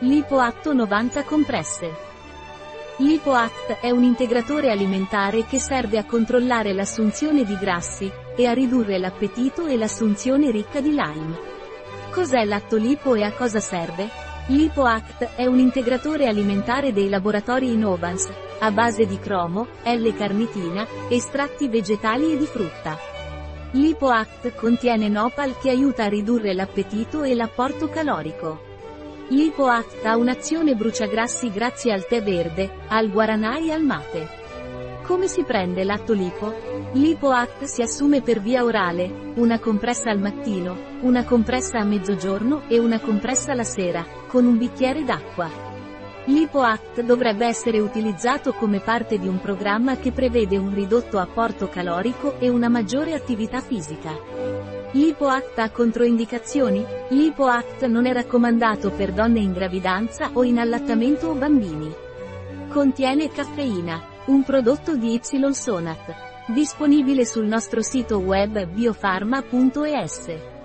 Lipoatto 90 compresse. Lipoact è un integratore alimentare che serve a controllare l'assunzione di grassi, e a ridurre l'appetito e l'assunzione ricca di lime. Cos'è l'atto lipo e a cosa serve? LipoAct è un integratore alimentare dei laboratori Innovans, a base di cromo, L-carnitina, estratti vegetali e di frutta. LipoAct contiene Nopal che aiuta a ridurre l'appetito e l'apporto calorico. LipoAct ha un'azione bruciagrassi grazie al tè verde, al guaranà e al mate. Come si prende l'atto lipo? L'IpoAct si assume per via orale, una compressa al mattino, una compressa a mezzogiorno e una compressa la sera, con un bicchiere d'acqua. L'IpoAct dovrebbe essere utilizzato come parte di un programma che prevede un ridotto apporto calorico e una maggiore attività fisica. L'IpoAct ha controindicazioni? L'IpoAct non è raccomandato per donne in gravidanza o in allattamento o bambini. Contiene caffeina un prodotto di Y Sonat. Disponibile sul nostro sito web biofarma.es.